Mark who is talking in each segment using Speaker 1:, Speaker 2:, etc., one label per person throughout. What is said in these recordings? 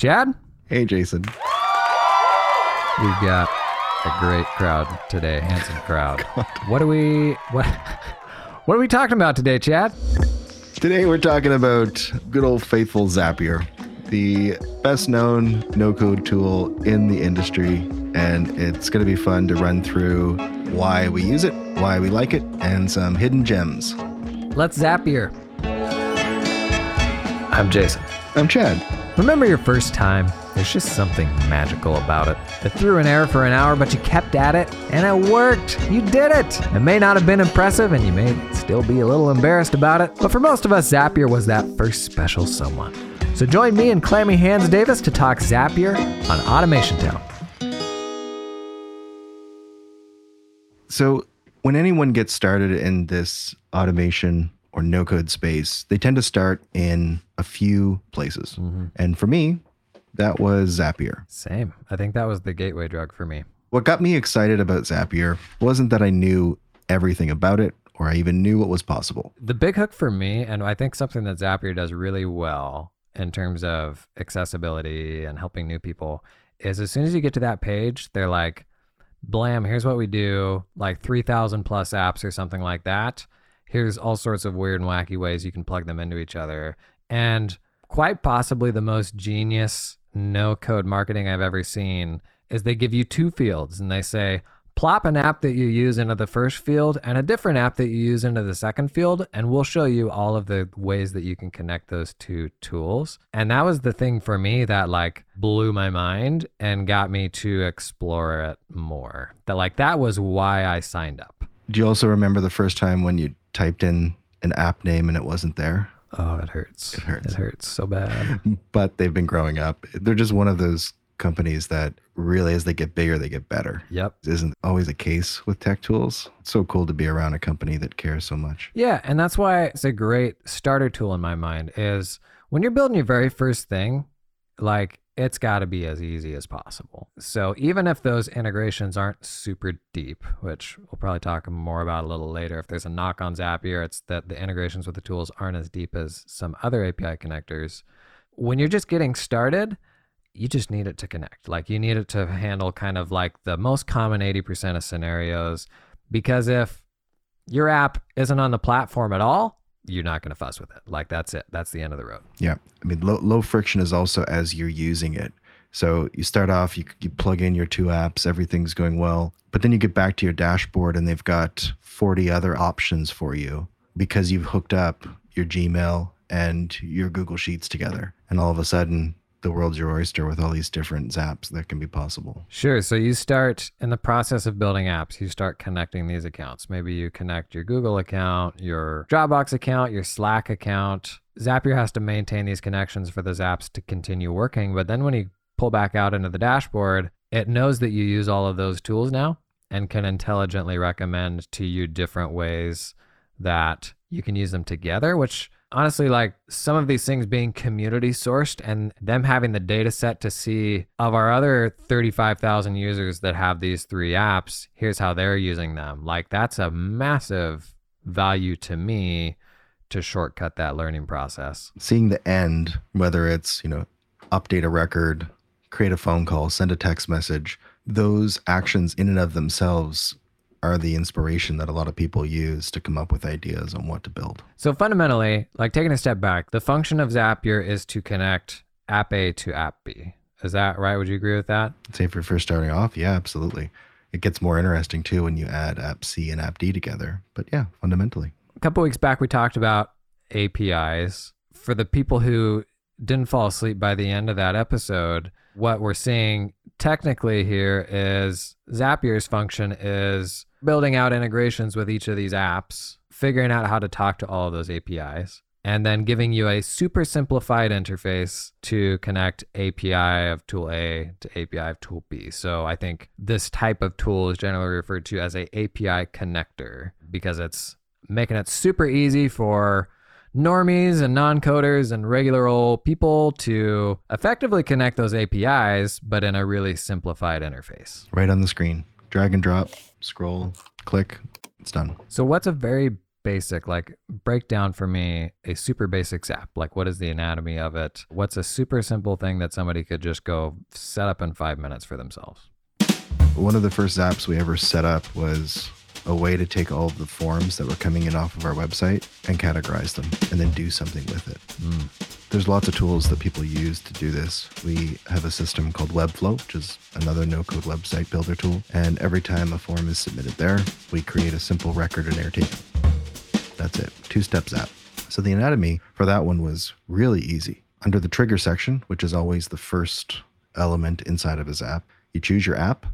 Speaker 1: Chad,
Speaker 2: Hey, Jason.
Speaker 1: we've got a great crowd today, handsome crowd. What are we what what are we talking about today, Chad?
Speaker 2: Today we're talking about good old faithful Zapier, the best known no code tool in the industry. And it's going to be fun to run through why we use it, why we like it, and some hidden gems.
Speaker 1: Let's Zapier. I'm Jason.
Speaker 2: I'm Chad.
Speaker 1: Remember your first time? There's just something magical about it. It threw an error for an hour, but you kept at it, and it worked. You did it. It may not have been impressive, and you may still be a little embarrassed about it, but for most of us, Zapier was that first special someone. So join me and Clammy Hands Davis to talk Zapier on Automation Town.
Speaker 2: So, when anyone gets started in this automation or no code space, they tend to start in a few places. Mm-hmm. And for me, that was Zapier.
Speaker 1: Same. I think that was the gateway drug for me.
Speaker 2: What got me excited about Zapier wasn't that I knew everything about it or I even knew what was possible.
Speaker 1: The big hook for me, and I think something that Zapier does really well in terms of accessibility and helping new people, is as soon as you get to that page, they're like, blam, here's what we do, like 3,000 plus apps or something like that. Here's all sorts of weird and wacky ways you can plug them into each other. And quite possibly the most genius no code marketing I've ever seen is they give you two fields and they say, plop an app that you use into the first field and a different app that you use into the second field and we'll show you all of the ways that you can connect those two tools. And that was the thing for me that like blew my mind and got me to explore it more. That like that was why i signed up.
Speaker 2: Do you also remember the first time when you typed in an app name and it wasn't there?
Speaker 1: oh it hurts
Speaker 2: It hurts.
Speaker 1: it hurts so bad
Speaker 2: But they've been growing up. They're just one of those companies that really, as they get bigger, they get better.
Speaker 1: yep
Speaker 2: Isn't always a case with tech tools. It's so cool to be around a company that cares so much.
Speaker 1: Yeah, and that's why it's a great starter tool in my mind is when you're building your very first thing, like it's got to be as easy as possible. So even if those integrations aren't super deep, which we'll probably talk more about a little later, if there's a knock on Zapier, it's that the integrations with the tools aren't as deep as some other API connectors. When you're just getting started, you just need it to connect. Like you need it to handle kind of like the most common 80% of scenarios. Because if your app isn't on the platform at all, you're not going to fuss with it. Like that's it. That's the end of the road.
Speaker 2: Yeah. I mean, low, low friction is also as you're using it. So you start off, you, you plug in your two apps, everything's going well. But then you get back to your dashboard and they've got 40 other options for you because you've hooked up your Gmail and your Google Sheets together. And all of a sudden, the world's your oyster with all these different zaps that can be possible.
Speaker 1: Sure. So you start in the process of building apps, you start connecting these accounts. Maybe you connect your Google account, your Dropbox account, your Slack account. Zapier has to maintain these connections for those apps to continue working. But then when you pull back out into the dashboard, it knows that you use all of those tools now and can intelligently recommend to you different ways that you can use them together, which honestly like some of these things being community sourced and them having the data set to see of our other 35,000 users that have these three apps, here's how they're using them. Like that's a massive value to me to shortcut that learning process.
Speaker 2: Seeing the end, whether it's, you know, update a record, create a phone call, send a text message, those actions in and of themselves are the inspiration that a lot of people use to come up with ideas on what to build.
Speaker 1: So fundamentally, like taking a step back, the function of Zapier is to connect app A to app B. Is that right? Would you agree with that?
Speaker 2: I'd say if you're first starting off, yeah, absolutely. It gets more interesting too when you add app C and app D together. But yeah, fundamentally.
Speaker 1: A couple weeks back, we talked about APIs. For the people who didn't fall asleep by the end of that episode, what we're seeing technically here is Zapier's function is building out integrations with each of these apps, figuring out how to talk to all of those APIs, and then giving you a super simplified interface to connect API of tool A to API of tool B. So I think this type of tool is generally referred to as a API connector because it's making it super easy for normies and non-coders and regular old people to effectively connect those APIs, but in a really simplified interface.
Speaker 2: Right on the screen. Drag and drop, scroll, click, it's done.
Speaker 1: So what's a very basic, like breakdown for me a super basic Zap. Like, what is the anatomy of it? What's a super simple thing that somebody could just go set up in five minutes for themselves?
Speaker 2: One of the first apps we ever set up was a way to take all of the forms that were coming in off of our website and categorize them and then do something with it.
Speaker 1: Mm.
Speaker 2: There's lots of tools that people use to do this. We have a system called Webflow, which is another no code website builder tool. And every time a form is submitted there, we create a simple record in Airtable. That's it, two steps out. So the anatomy for that one was really easy. Under the trigger section, which is always the first element inside of his app, you choose your app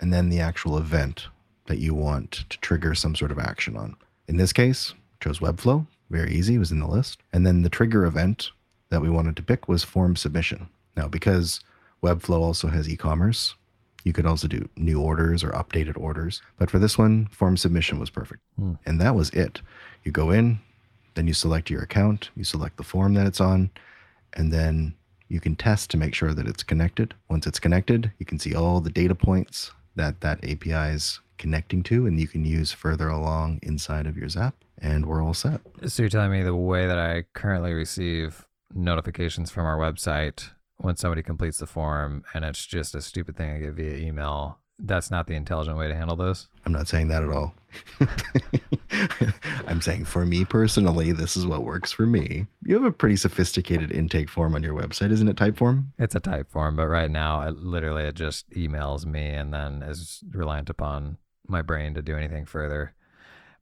Speaker 2: and then the actual event that you want to trigger some sort of action on. In this case, chose Webflow, very easy, was in the list. And then the trigger event that we wanted to pick was form submission. Now, because Webflow also has e-commerce, you could also do new orders or updated orders. But for this one, form submission was perfect.
Speaker 1: Hmm.
Speaker 2: And that was it. You go in, then you select your account, you select the form that it's on, and then you can test to make sure that it's connected. Once it's connected, you can see all the data points that that API is connecting to, and you can use further along inside of your Zap, and we're all set.
Speaker 1: So you're telling me the way that I currently receive notifications from our website when somebody completes the form and it's just a stupid thing I get via email, that's not the intelligent way to handle this?
Speaker 2: I'm not saying that at all. I'm saying for me personally, this is what works for me. You have a pretty sophisticated intake form on your website, isn't it? Typeform?
Speaker 1: It's a type form, but right now, it, literally, it just emails me and then is reliant upon my brain to do anything further.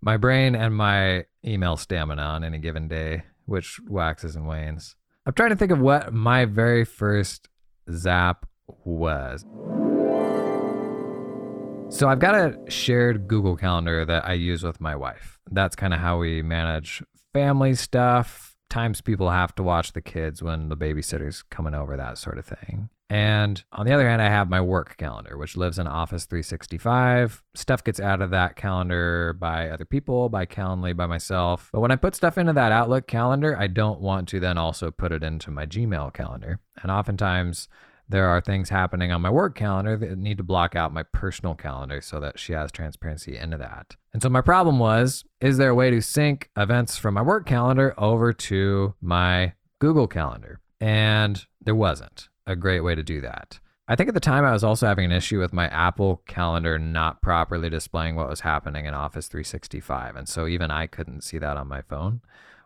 Speaker 1: My brain and my email stamina on any given day, which waxes and wanes. I'm trying to think of what my very first Zap was. So I've got a shared Google Calendar that I use with my wife. That's kind of how we manage family stuff, times people have to watch the kids when the babysitter's coming over, that sort of thing. And on the other hand, I have my work calendar, which lives in Office 365. Stuff gets out of that calendar by other people, by Calendly, by myself. But when I put stuff into that Outlook calendar, I don't want to then also put it into my Gmail calendar. And oftentimes, there are things happening on my work calendar that need to block out my personal calendar so that she has transparency into that. And so my problem was is there a way to sync events from my work calendar over to my Google calendar? And there wasn't a great way to do that. I think at the time I was also having an issue with my Apple calendar not properly displaying what was happening in Office 365. And so even I couldn't see that on my phone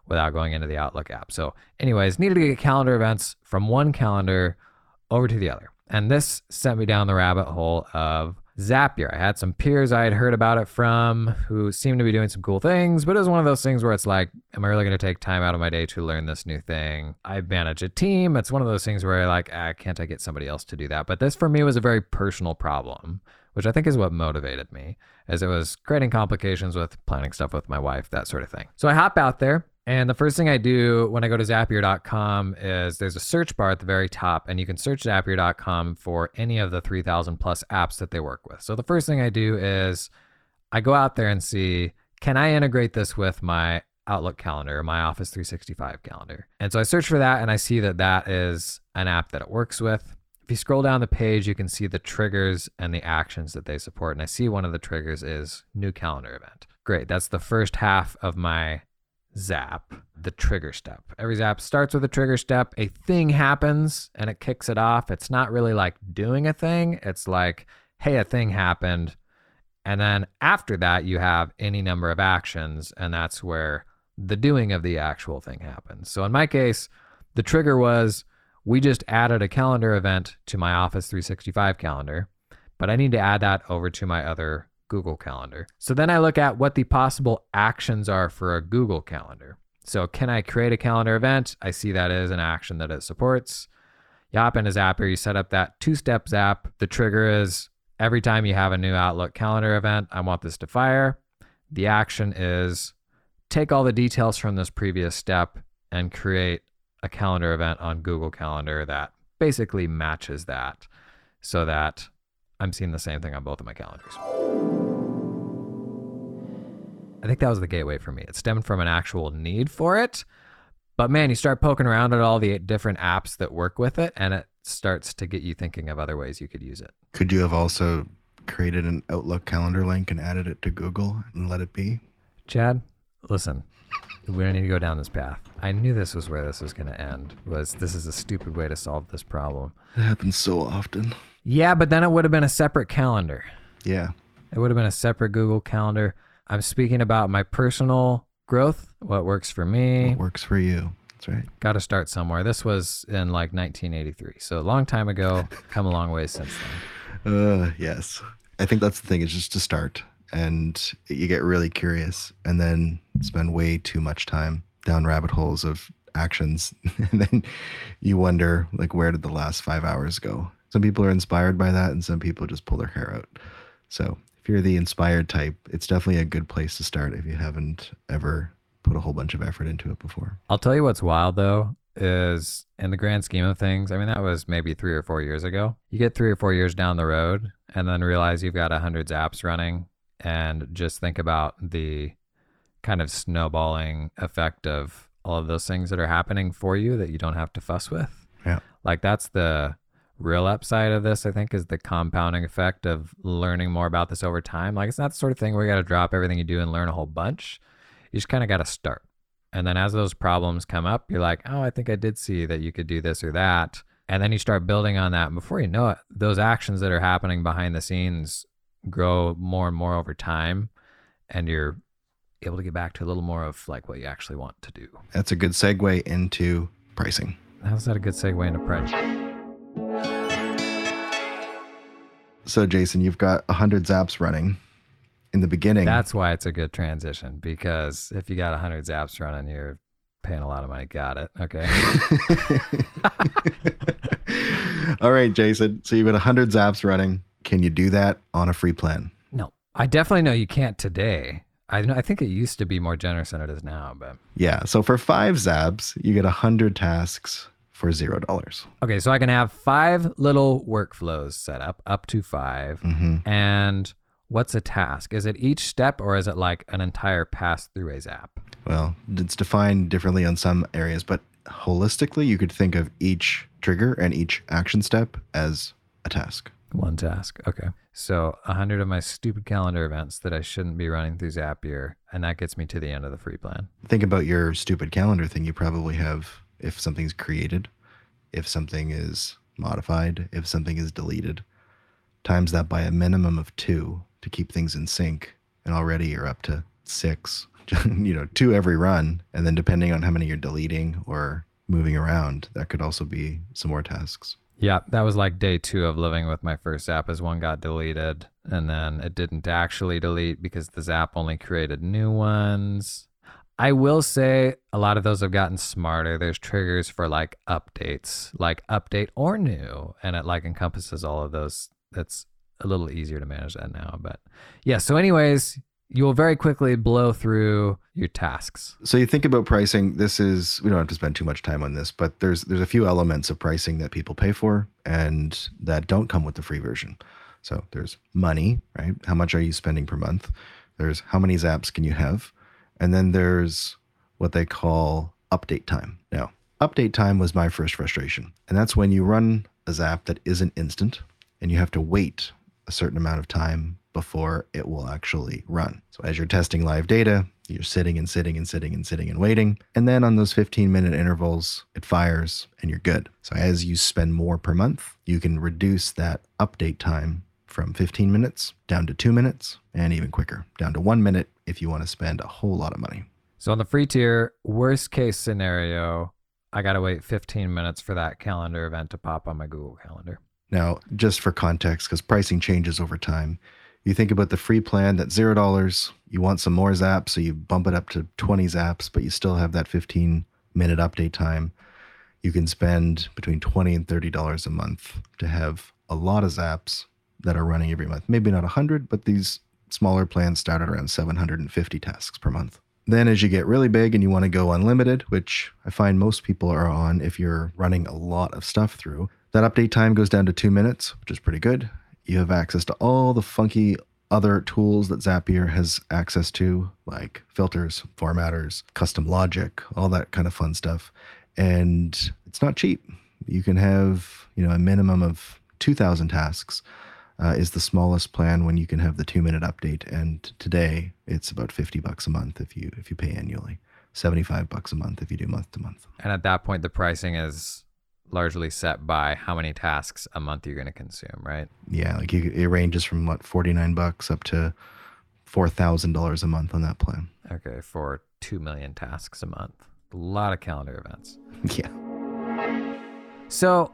Speaker 1: without going into the Outlook app. So, anyways, needed to get calendar events from one calendar over to the other. And this sent me down the rabbit hole of Zapier. I had some peers I had heard about it from who seemed to be doing some cool things, but it was one of those things where it's like, am I really going to take time out of my day to learn this new thing? I manage a team. It's one of those things where like, ah, can't I get somebody else to do that? But this for me was a very personal problem, which I think is what motivated me, as it was creating complications with planning stuff with my wife, that sort of thing. So I hop out there and the first thing I do when I go to Zapier.com is there's a search bar at the very top, and you can search Zapier.com for any of the 3,000 plus apps that they work with. So the first thing I do is I go out there and see can I integrate this with my Outlook calendar, my Office 365 calendar? And so I search for that, and I see that that is an app that it works with. If you scroll down the page, you can see the triggers and the actions that they support. And I see one of the triggers is new calendar event. Great. That's the first half of my zap, the trigger step. Every zap starts with a trigger step. A thing happens and it kicks it off. It's not really like doing a thing, it's like, hey, a thing happened. And then after that, you have any number of actions, and that's where the doing of the actual thing happens. So in my case, the trigger was we just added a calendar event to my Office 365 calendar, but I need to add that over to my other Google Calendar. So then I look at what the possible actions are for a Google Calendar. So can I create a calendar event? I see that as an action that it supports. You hop into Zapier, you set up that two-step zap. The trigger is every time you have a new Outlook calendar event, I want this to fire. The action is take all the details from this previous step and create a calendar event on Google Calendar that basically matches that so that I'm seeing the same thing on both of my calendars. I think that was the gateway for me. It stemmed from an actual need for it. But man, you start poking around at all the different apps that work with it, and it starts to get you thinking of other ways you could use it.
Speaker 2: Could you have also created an Outlook calendar link and added it to Google and let it be?
Speaker 1: Chad, listen, we don't need to go down this path. I knew this was where this was going to end. Was this is a stupid way to solve this problem?
Speaker 2: It happens so often.
Speaker 1: Yeah, but then it would have been a separate calendar.
Speaker 2: Yeah.
Speaker 1: It would have been a separate Google Calendar. I'm speaking about my personal growth, what works for me.
Speaker 2: What works for you. That's right.
Speaker 1: Got to start somewhere. This was in like 1983, so a long time ago. come a long way since then.
Speaker 2: Uh, yes. I think that's the thing is just to start and you get really curious and then spend way too much time down rabbit holes of actions and then you wonder like where did the last 5 hours go? Some people are inspired by that and some people just pull their hair out. So, you're the inspired type, it's definitely a good place to start if you haven't ever put a whole bunch of effort into it before.
Speaker 1: I'll tell you what's wild though is in the grand scheme of things, I mean, that was maybe three or four years ago. You get three or four years down the road and then realize you've got a hundred apps running and just think about the kind of snowballing effect of all of those things that are happening for you that you don't have to fuss with.
Speaker 2: Yeah.
Speaker 1: Like that's the real upside of this, I think, is the compounding effect of learning more about this over time. Like it's not the sort of thing where you got to drop everything you do and learn a whole bunch. You just kind of got to start. And then as those problems come up, you're like, oh, I think I did see that you could do this or that. And then you start building on that. And before you know it, those actions that are happening behind the scenes grow more and more over time. And you're able to get back to a little more of like what you actually want to do.
Speaker 2: That's a good segue into pricing.
Speaker 1: How's that a good segue into price?
Speaker 2: So, Jason, you've got 100 zaps running in the beginning.
Speaker 1: That's why it's a good transition because if you got 100 zaps running, you're paying a lot of money. Got it. Okay.
Speaker 2: All right, Jason. So, you've got 100 zaps running. Can you do that on a free plan?
Speaker 1: no, I definitely know you can't today. I know. I think it used to be more generous than it is now, but
Speaker 2: Yeah. So, for five zaps, you get 100 tasks for $0.
Speaker 1: okay. So I can have five little workflows set up, up to 5
Speaker 2: Mm-hmm.
Speaker 1: And what's a task? Is it each step or is it like an entire pass through a zap?
Speaker 2: Well, it's defined differently on some areas, but holistically, you could think of each trigger and each action step as a task.
Speaker 1: One task. Okay. So a hundred of my stupid calendar events that I shouldn't be running through Zapier, and that gets me to the end of the free plan.
Speaker 2: Think about your stupid calendar thing. You probably have if something's created, if something is modified, if something is deleted. Times that by a minimum of two to keep things in sync, and already you're up to six. you know, two every run, and then depending on how many you're deleting or moving around, that could also be some more tasks.
Speaker 1: Yeah, that was like day two of living with my first app as one got deleted, and then it didn't actually delete because the Zap only created new ones. I will say a lot of those have gotten smarter. There's triggers for like updates, like update or new, and it like encompasses all of those. That's a little easier to manage that now. But yeah, so, anyways, you will very quickly blow through your tasks.
Speaker 2: So you think about pricing. This is we don't have to spend too much time on this, but there's there's a few elements of pricing that people pay for and that don't come with the free version. So there's money, right? How much are you spending per month? There's how many zaps can you have? And then there's what they call update time. Now, update time was my first frustration. And that's when you run a zap that isn't instant and you have to wait a certain amount of time before it will actually run. So as you're testing live data, you're sitting and sitting and sitting and sitting and waiting. And then on those 15 minute intervals, it fires and you're good. So as you spend more per month, you can reduce that update time from 15 minutes down to two minutes and even quicker, down to one minute if you want to spend a whole lot of money.
Speaker 1: So on the free tier, worst case scenario, I got to wait 15 minutes for that calendar event to pop on my Google Calendar.
Speaker 2: Now, just for context, because pricing changes over time, you think about the free plan that's zero dollars. You want some more zaps, so you bump it up to 20 zaps, but you still have that 15 minute update time. You can spend between 20 and 30 dollars a month to have a lot of zaps that are running every month. Maybe not 100, but these smaller plans start at around 750 tasks per month. Then, as you get really big and you want to go unlimited, which I find most people are on if you're running a lot of stuff through, that update time goes down to two minutes, which is pretty good. You have access to all the funky other tools that Zapier has access to, like filters, formatters, custom logic, all that kind of fun stuff. And it's not cheap. You can have, you know, a minimum of 2,000 tasks uh, is the smallest plan when you can have the two minute update. And today it's about 50 bucks a month if you if you pay annually, 75 bucks a month if you do month to month.
Speaker 1: And at that point, the pricing is largely set by how many tasks a month you're going to consume, right?
Speaker 2: Yeah, like you, it ranges from what 49 bucks up to four thousand dollars a month on that plan.
Speaker 1: Okay, for two million tasks a month, a lot of calendar events.
Speaker 2: Yeah.
Speaker 1: So,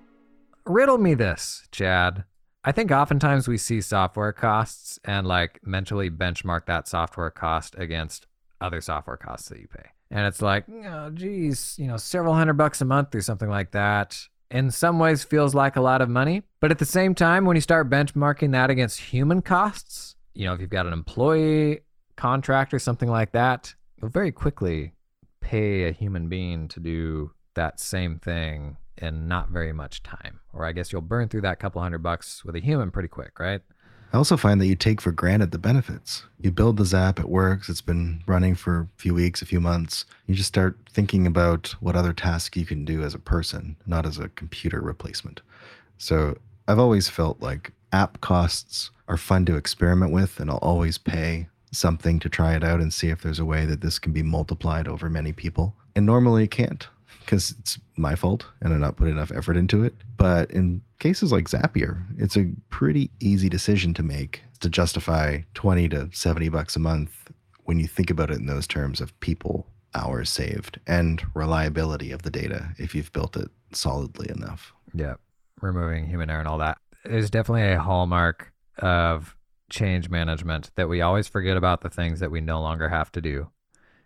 Speaker 1: riddle me this, Chad. I think oftentimes we see software costs and like mentally benchmark that software cost against other software costs that you pay. And it's like, oh, geez, you know, several hundred bucks a month or something like that. In some ways, feels like a lot of money. But at the same time, when you start benchmarking that against human costs, you know, if you've got an employee contract or something like that, you'll very quickly pay a human being to do that same thing in not very much time. Or I guess you'll burn through that couple hundred bucks with a human pretty quick, right?
Speaker 2: I also find that you take for granted the benefits. You build the Zap, it works, it's been running for a few weeks, a few months. You just start thinking about what other tasks you can do as a person, not as a computer replacement. So I've always felt like app costs are fun to experiment with, and I'll always pay something to try it out and see if there's a way that this can be multiplied over many people. And normally it can't because it's my fault and I'm not putting enough effort into it. But in cases like Zapier, it's a pretty easy decision to make to justify 20 to 70 bucks a month when you think about it in those terms of people hours saved and reliability of the data if you've built it solidly enough.
Speaker 1: Yeah. Removing human error and all that. There's definitely a hallmark of change management that we always forget about the things that we no longer have to do.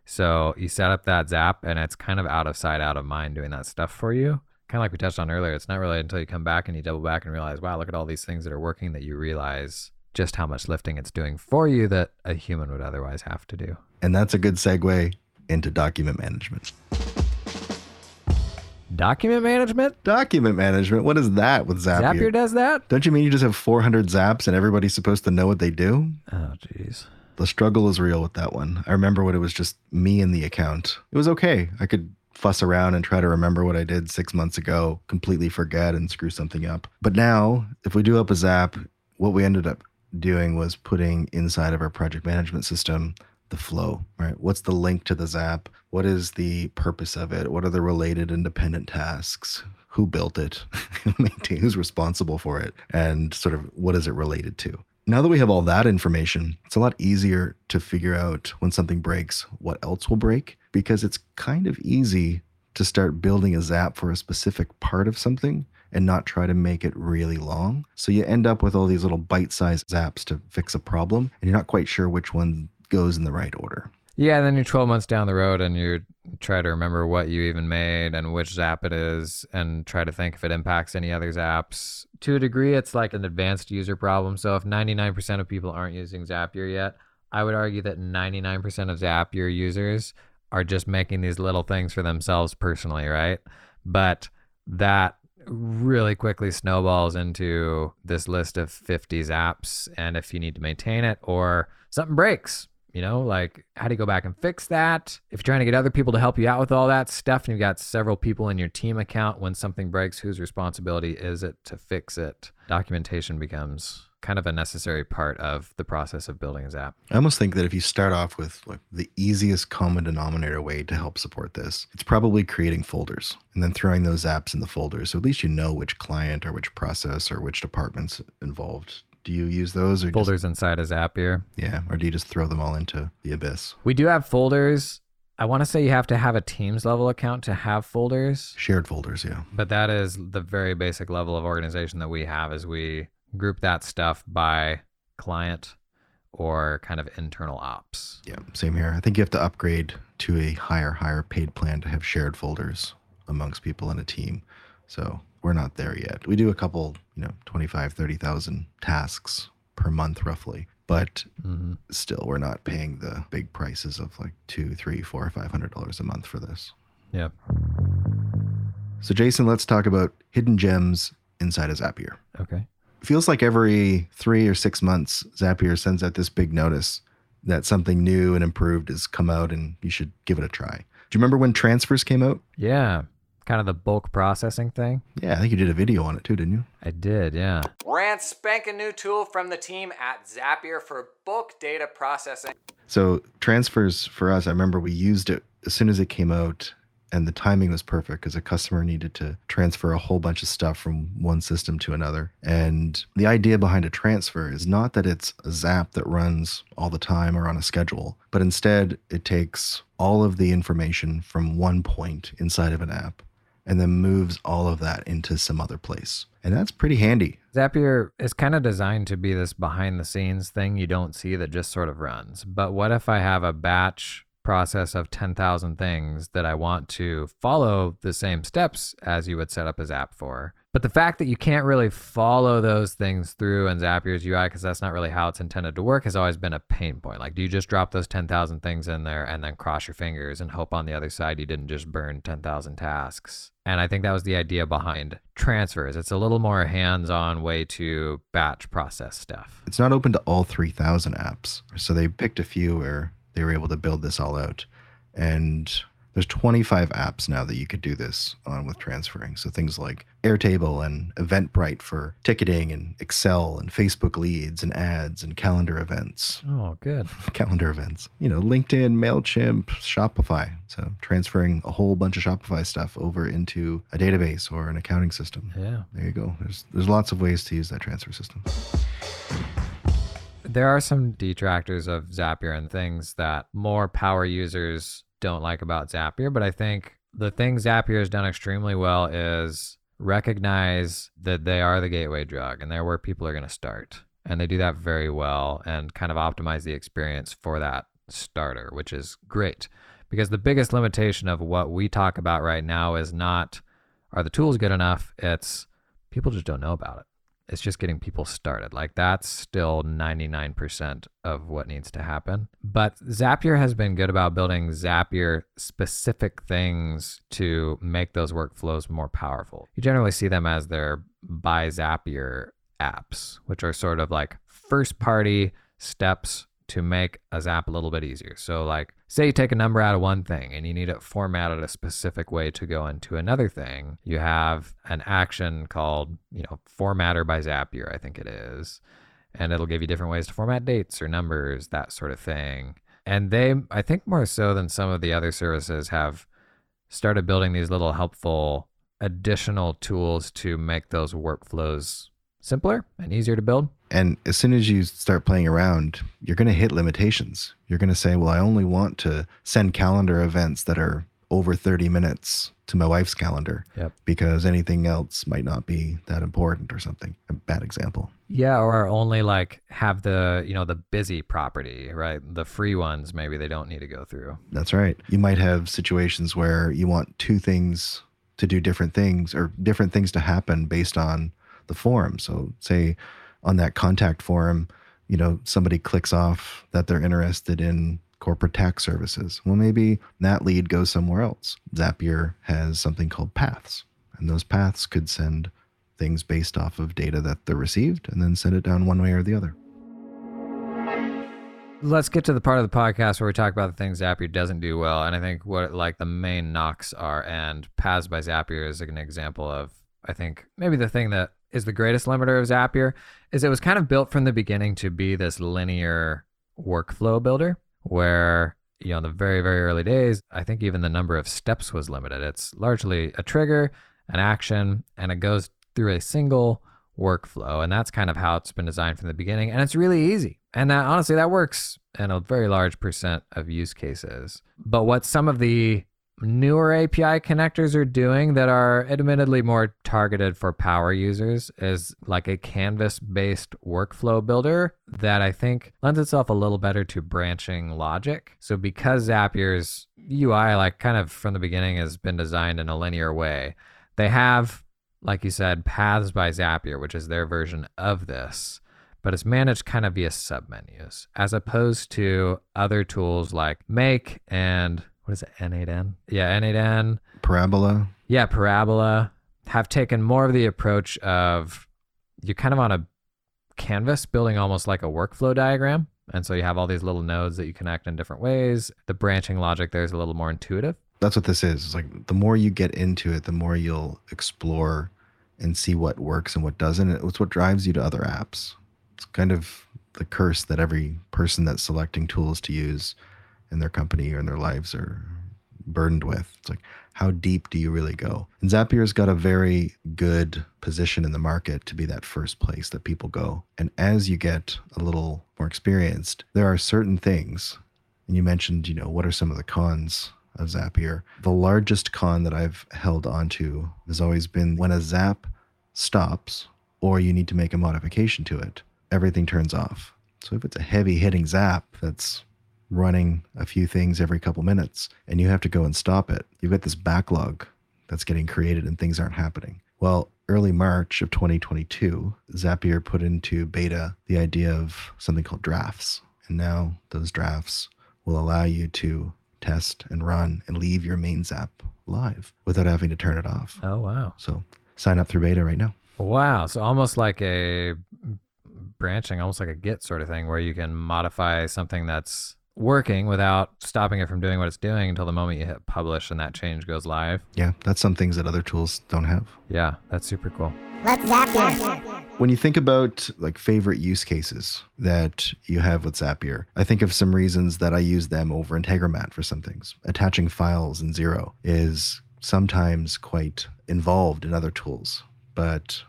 Speaker 1: So you set up that Zap and it's kind of out of sight, out of mind doing that stuff for you. Kind of like we touched on earlier. It's not really until you come back and you double back and realize, wow, look at all these things that are working that you realize just how much lifting it's doing for you that a human would otherwise have to do.
Speaker 2: And that's a good segue into document management.
Speaker 1: Document management?
Speaker 2: Document management. What is that with Zapier?
Speaker 1: Zapier does that?
Speaker 2: Don't you mean you just have 400 zaps and everybody's supposed to know what they do?
Speaker 1: Oh, jeez.
Speaker 2: The struggle is real with that one. I remember when it was just me and the account. It was okay. I could fuss around and try to remember what I did six months ago, completely forget and screw something up. But now, if we do up a zap, what we ended up doing was putting inside of our project management system the flow, right? What's the link to the Zap? What is the purpose of it? What are the related independent tasks? Who built it? Who's responsible for it? And sort of what is it related to? Now that we have all that information, it's a lot easier to figure out when something breaks, what else will break, because it's kind of easy to start building a Zap for a specific part of something and not try to make it really long. So you end up with all these little bite sized zaps to fix a problem, and you're not quite sure which one goes in the right order.
Speaker 1: Yeah, and then you're 12 months down the road and you try to remember what you even made and which Zap it is and try to think if it impacts any other Zaps. To a degree, it's like an advanced user problem. So if 99% of people aren't using Zapier yet, I would argue that 99% of Zapier users are just making these little things for themselves personally, right? But that really quickly snowballs into this list of 50 apps and if you need to maintain it or something breaks you know, like how do you go back and fix that? If you're trying to get other people to help you out with all that stuff and you've got several people in your team account, when something breaks, whose responsibility is it to fix it? Documentation becomes kind of a necessary part of the process of building a Zap.
Speaker 2: I almost think that if you start off with like the easiest common denominator way to help support this, it's probably creating folders and then throwing those apps in the folders. So at least you know which client or which process or which department's involved do you use those or
Speaker 1: folders just, inside a Zapier?
Speaker 2: Yeah, or do you just throw them all into the abyss?
Speaker 1: We do have folders. I want to say you have to have a Teams level account to have folders.
Speaker 2: Shared folders, yeah.
Speaker 1: But that is the very basic level of organization that we have is we group that stuff by client or kind of internal ops.
Speaker 2: Yeah, same here. I think you have to upgrade to a higher, higher paid plan to have shared folders amongst people in a team. So we're not there yet. We do a couple, you know, 25, 30,000 tasks per month roughly. But mm-hmm. still, we're not paying the big prices of like two, three, four, five hundred dollars a month for this.
Speaker 1: Yeah.
Speaker 2: So, Jason, let's talk about hidden gems inside of Zapier.
Speaker 1: Okay.
Speaker 2: feels like every three or six months, Zapier sends out this big notice that something new and improved has come out and you should give it a try. Do you remember when transfers came out?
Speaker 1: Yeah kind of the bulk processing thing.
Speaker 2: Yeah, I think you did a video on it too, didn't you?
Speaker 1: I did, yeah. brand spanking new tool from the team at Zapier for bulk data processing.
Speaker 2: So transfers for us, I remember we used it as soon as it came out and the timing was perfect because a customer needed to transfer a whole bunch of stuff from one system to another. And the idea behind a transfer is not that it's a Zap that runs all the time or on a schedule, but instead it takes all of the information from one point inside of an app and then moves all of that into some other place. And that's pretty handy.
Speaker 1: Zapier is kind of designed to be this behind the scenes thing you don't see that just sort of runs. But what if I have a batch process of 10,000 things that I want to follow the same steps as you would set up a Zap for. But the fact that you can't really follow those things through in Zapier's UI, because that's not really how it's intended to work, has always been a pain point. Like, do you just drop those 10,000 things in there and then cross your fingers and hope on the other side you didn't just burn 10,000 tasks? And I think that was the idea behind transfers. It's a little more hands on way to batch process stuff.
Speaker 2: It's not open to all 3,000 apps. So they picked a few where they were able to build this all out. And there's 25 apps now that you could do this on with transferring. So things like Airtable and Eventbrite for ticketing and Excel and Facebook leads and ads and calendar events.
Speaker 1: Oh, good.
Speaker 2: calendar events. You know, LinkedIn, MailChimp, Shopify. So transferring a whole bunch of Shopify stuff over into a database or an accounting system.
Speaker 1: Yeah.
Speaker 2: There you go. There's there's lots of ways to use that transfer system
Speaker 1: there are some detractors of Zapier and things that more power users don't like about Zapier, but I think the thing Zapier has done extremely well is recognize that they are the gateway drug and they're where people are going to start. And they do that very well and kind of optimize the experience for that starter, which is great. Because the biggest limitation of what we talk about right now is not are the tools good enough? It's people just don't know about it it's just getting people started. Like that's still 99% of what needs to happen. But Zapier has been good about building Zapier specific things to make those workflows more powerful. You generally see them as their by Zapier apps, which are sort of like first party steps to make a zap a little bit easier. So, like, say you take a number out of one thing and you need it formatted a specific way to go into another thing, you have an action called, you know, Formatter by Zapier, I think it is. And it'll give you different ways to format dates or numbers, that sort of thing. And they, I think more so than some of the other services, have started building these little helpful additional tools to make those workflows simpler and easier to build.
Speaker 2: And as soon as you start playing around, you're going to hit limitations. You're going to say, well, I only want to send calendar events that are over 30 minutes to my wife's calendar
Speaker 1: yep.
Speaker 2: because anything else might not be that important or something. A bad example.
Speaker 1: Yeah, or only like have the, you know, the busy property, right? The free ones maybe they don't need to go through.
Speaker 2: That's right. You might have situations where you want two things to do different things or different things to happen based on the form. So say on that contact form, you know, somebody clicks off that they're interested in corporate tax services. Well, maybe that lead goes somewhere else. Zapier has something called paths, and those paths could send things based off of data that they're received and then send it down one way or the other.
Speaker 1: Let's get to the part of the podcast where we talk about the things Zapier doesn't do well. And I think what like the main knocks are, and Paths by Zapier is like an example of, I think, maybe the thing that is the greatest limiter of Zapier is it was kind of built from the beginning to be this linear workflow builder where you know in the very very early days i think even the number of steps was limited. It's largely a trigger an action and it goes through a single workflow. And that's kind of how it's been designed from the beginning. And it's really easy. And that honestly that works in a very large percent of use cases. But what some of the newer API connectors are doing that are admittedly more targeted for power users is like a canvas based workflow builder that I think lends itself a little better to branching logic. So because Zapier's UI, like kind of from the beginning, has been designed in a linear way, they have, like you said, paths by Zapier, which is their version of this but it's managed kind of via submenus as opposed to other tools like Make and what is it, N8N? Yeah, N8N.
Speaker 2: Parabola.
Speaker 1: Yeah, Parabola have taken more of the approach of you're kind of on a canvas building almost like a workflow diagram. And so you have all these little nodes that you connect in different ways. The branching logic there is a little more intuitive.
Speaker 2: That's what this is. It's like the more you get into it, the more you'll explore and see what works and what doesn't. It's what drives you to other apps. It's kind of the curse that every person that's selecting tools to use in their company or in their lives are burdened with. It's like, how deep do you really go? And Zapier's got a very good position in the market to be that first place that people go. And as you get a little more experienced, there are certain things, and you mentioned, you know, what are some of the cons of Zapier? The largest con that I've held onto has always been when a Zap stops or you need to make a modification to it, everything turns off. So if it's a heavy hitting Zap that's running a few things every couple minutes and you have to go and stop it. You've got this backlog that's getting created and things aren't happening. Well, early March of 2022, Zapier put into beta the idea of something called drafts. And now those drafts will allow you to test and run and leave your main Zap live without having to turn it off.
Speaker 1: Oh, wow.
Speaker 2: So sign up through beta right now.
Speaker 1: Wow. So almost like a branching, almost like a Git sort of thing where you can modify something that's working without stopping it from doing what it's doing until the moment you hit publish and that change goes live.
Speaker 2: Yeah, that's some things that other tools don't have.
Speaker 1: Yeah, that's super cool.
Speaker 3: Let's Zapier.
Speaker 2: When you think about like favorite use cases that you have with Zapier, I think of some reasons that I use them over Integromat for some things. Attaching files in Xero is sometimes quite involved in other tools, but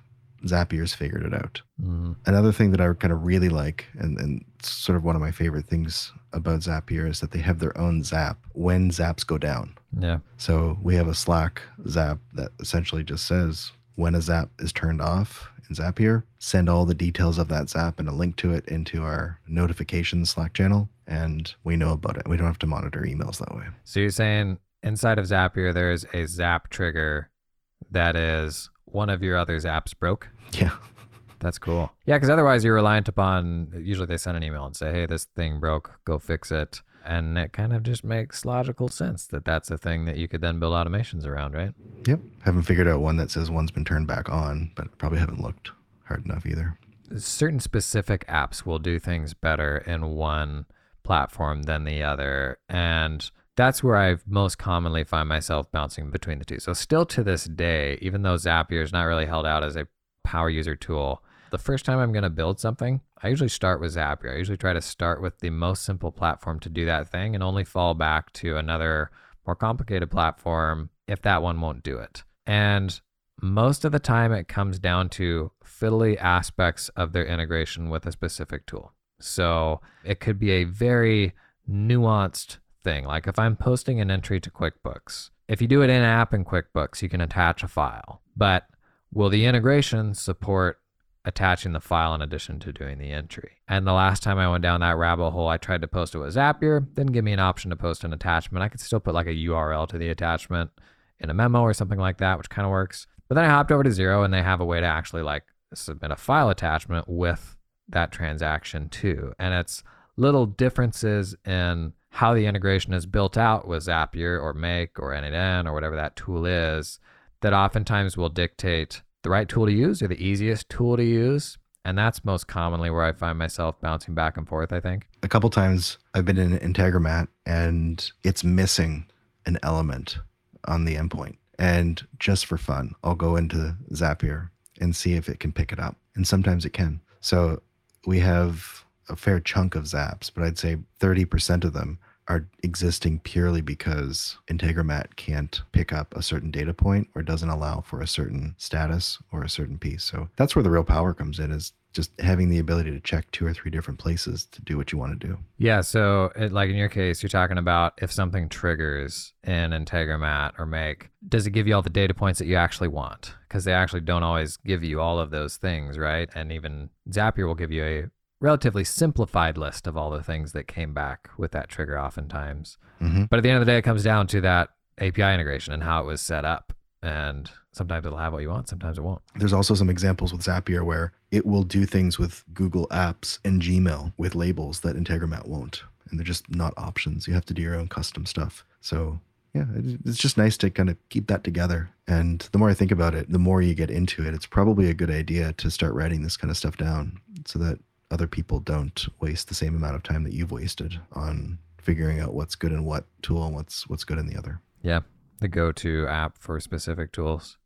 Speaker 2: Zapier's figured it out.
Speaker 1: Mhm.
Speaker 2: Another thing that I kind of really like, and, and sort of one of my favorite things about Zapier, is that they have their own Zap when Zaps go down.
Speaker 1: Yeah.
Speaker 2: So we have a Slack Zap that essentially just says when a Zap is turned off in Zapier, send all the details of that Zap and a link to it into our notification Slack channel, and we know about it. We don't have to monitor emails that way.
Speaker 1: So you're saying inside of Zapier, there's a Zap trigger that is one of your other's apps broke?
Speaker 2: Yeah.
Speaker 1: That's cool. Yeah, because otherwise you're reliant upon. Usually they send an email and say, "Hey, this thing broke. Go fix it." And it kind of just makes logical sense that that's a thing that you could then build automations around, right?
Speaker 2: Yep. Haven't figured out one that says one's been turned back on, but probably haven't looked hard enough either.
Speaker 1: Certain specific apps will do things better in one platform than the other, and that's where I most commonly find myself bouncing between the two. So still to this day, even though Zapier is not really held out as a power user tool, the first time I'm going to build something, I usually start with Zapier. I usually try to start with the most simple platform to do that thing and only fall back to another more complicated platform if that one won't do it. And most of the time, it comes down to fiddly aspects of their integration with a specific tool. So it could be a very nuanced thing. Like if I'm posting an entry to QuickBooks, if you do it in app in QuickBooks, you can attach a file. But will the integration support attaching the file in addition to doing the entry? And the last time I went down that rabbit hole, I tried to post it with Zapier, didn't give me an option to post an attachment. I could still put like a URL to the attachment in a memo or something like that, which kind of works. But then I hopped over to Xero and they have a way to actually like submit a file attachment with that transaction too. And it's little differences in how the integration is built out with Zapier or Make or N8N or whatever that tool is that oftentimes will dictate the right tool to use or the easiest tool to use. And that's most commonly where I find myself bouncing back and forth, I think.
Speaker 2: A couple times I've been in Integromat and it's missing an element on the endpoint. And just for fun, I'll go into Zapier and see if it can pick it up. And sometimes it can. So we have a fair chunk of Zaps, but I'd say 30% of them are existing purely because Integromat can't pick up a certain data point or doesn't allow for a certain status or a certain piece. So that's where the real power comes in is just having the ability to check two or three different places to do what you want to do.
Speaker 1: Yeah. So, it, like in your case, you're talking about if something triggers in Integromat or Make, does it give you all the data points that you actually want? Because they actually don't always give you all of those things, right? And even Zapier will give you a relatively simplified list of all the things that came back with that trigger oftentimes.
Speaker 2: Mhm.
Speaker 1: But at the end of the day, it comes down to that API integration and how it was set up. And sometimes it'll have what you want, sometimes it won't.
Speaker 2: There's also some examples with Zapier where it will do things with Google Apps and Gmail with labels that Integromat won't. And they're just not options. You have to do your own custom stuff. So, yeah, it's just nice to kind of keep that together. And the more I think about it, the more you get into it, it's probably a good idea to start writing this kind of stuff down so that other people don't waste the same amount of time that you've wasted on figuring out what's good in what tool and what's what's good in the other.
Speaker 1: Yeah. The go to app for specific tools.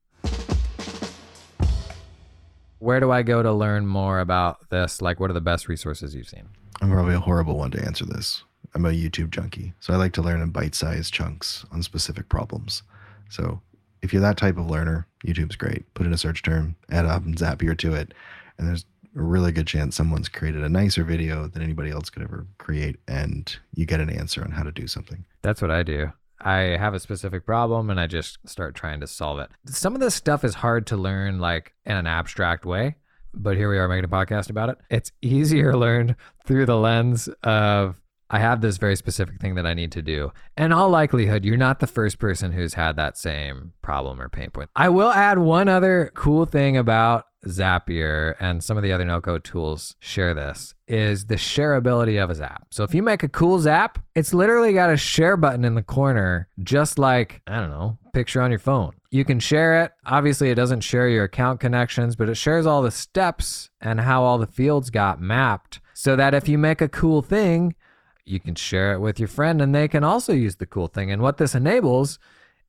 Speaker 1: Where do I go to learn more about this? Like, what are the best resources you've seen?
Speaker 2: I'm probably a horrible one to answer this. I'm a YouTube junkie, so I like to learn in bite-sized chunks on specific problems. So if you're that type of learner, YouTube's great. Put in a search term, add up and Zapier to it, and there's a really good chance someone's created a nicer video than anybody else could ever create, and you get an answer on how to do something.
Speaker 1: That's what I do. I have a specific problem and I just start trying to solve it. Some of this stuff is hard to learn like in an abstract way, but here we are making a podcast about it. It's easier learned through the lens of I have this very specific thing that I need to do. In all likelihood, you're not the first person who's had that same problem or pain point. I will add one other cool thing about Zapier and some of the other no-code tools share this is the shareability of a zap. So if you make a cool zap, it's literally got a share button in the corner, just like, I don't know, picture on your phone. You can share it. Obviously, it doesn't share your account connections, but it shares all the steps and how all the fields got mapped so that if you make a cool thing, you can share it with your friend and they can also use the cool thing. And what this enables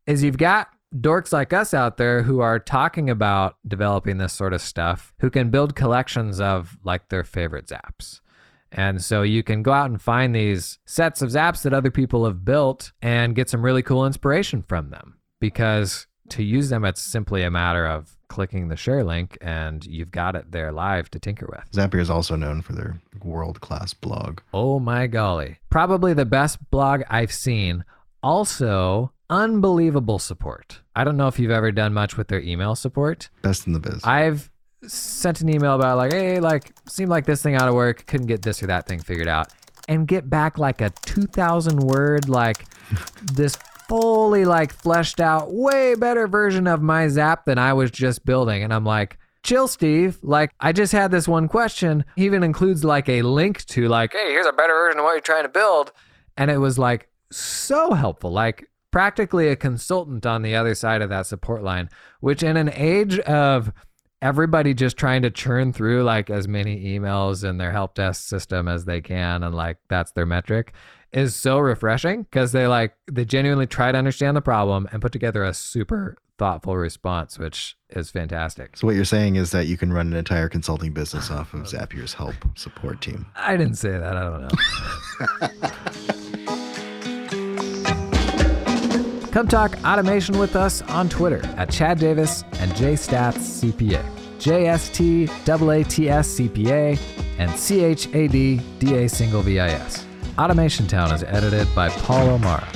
Speaker 1: is you've got dorks like us out there who are talking about developing this sort of stuff who can build collections of like their favorite zaps. And so you can go out and find these sets of zaps that other people have built and get some really cool inspiration from them because to use them, it's simply a matter of clicking the share link and you've got it there live to tinker with.
Speaker 2: Zapier is also known for their world class blog.
Speaker 1: Oh my golly. Probably the best blog I've seen. Also, unbelievable support. I don't know if you've ever done much with their email support.
Speaker 2: Best in the biz.
Speaker 1: I've sent an email about like, hey, like, seemed like this thing out of work, couldn't get this or that thing figured out, and get back like a 2,000 word, like this fully like fleshed out, way better version of my Zap than I was just building. And I'm like, chill, Steve. Like, I just had this one question. He even includes like a link to like, hey, here's a better version of what you're trying to build. And it was like so helpful. Like, practically a consultant on the other side of that support line, which in an age of everybody just trying to churn through like as many emails in their help desk system as they can and like that's their metric is so refreshing because they like they genuinely try to understand the problem and put together a super thoughtful response which is fantastic.
Speaker 2: So what you're saying is that you can run an entire consulting business off of zapier's help support team.
Speaker 1: I didn't say that i don't know Come talk automation with us on Twitter at Chad Davis and JStaatsCPA. JST-AATS-CPA and CHAD-DA single VIS. Automation Town is edited by Paul O'Mara.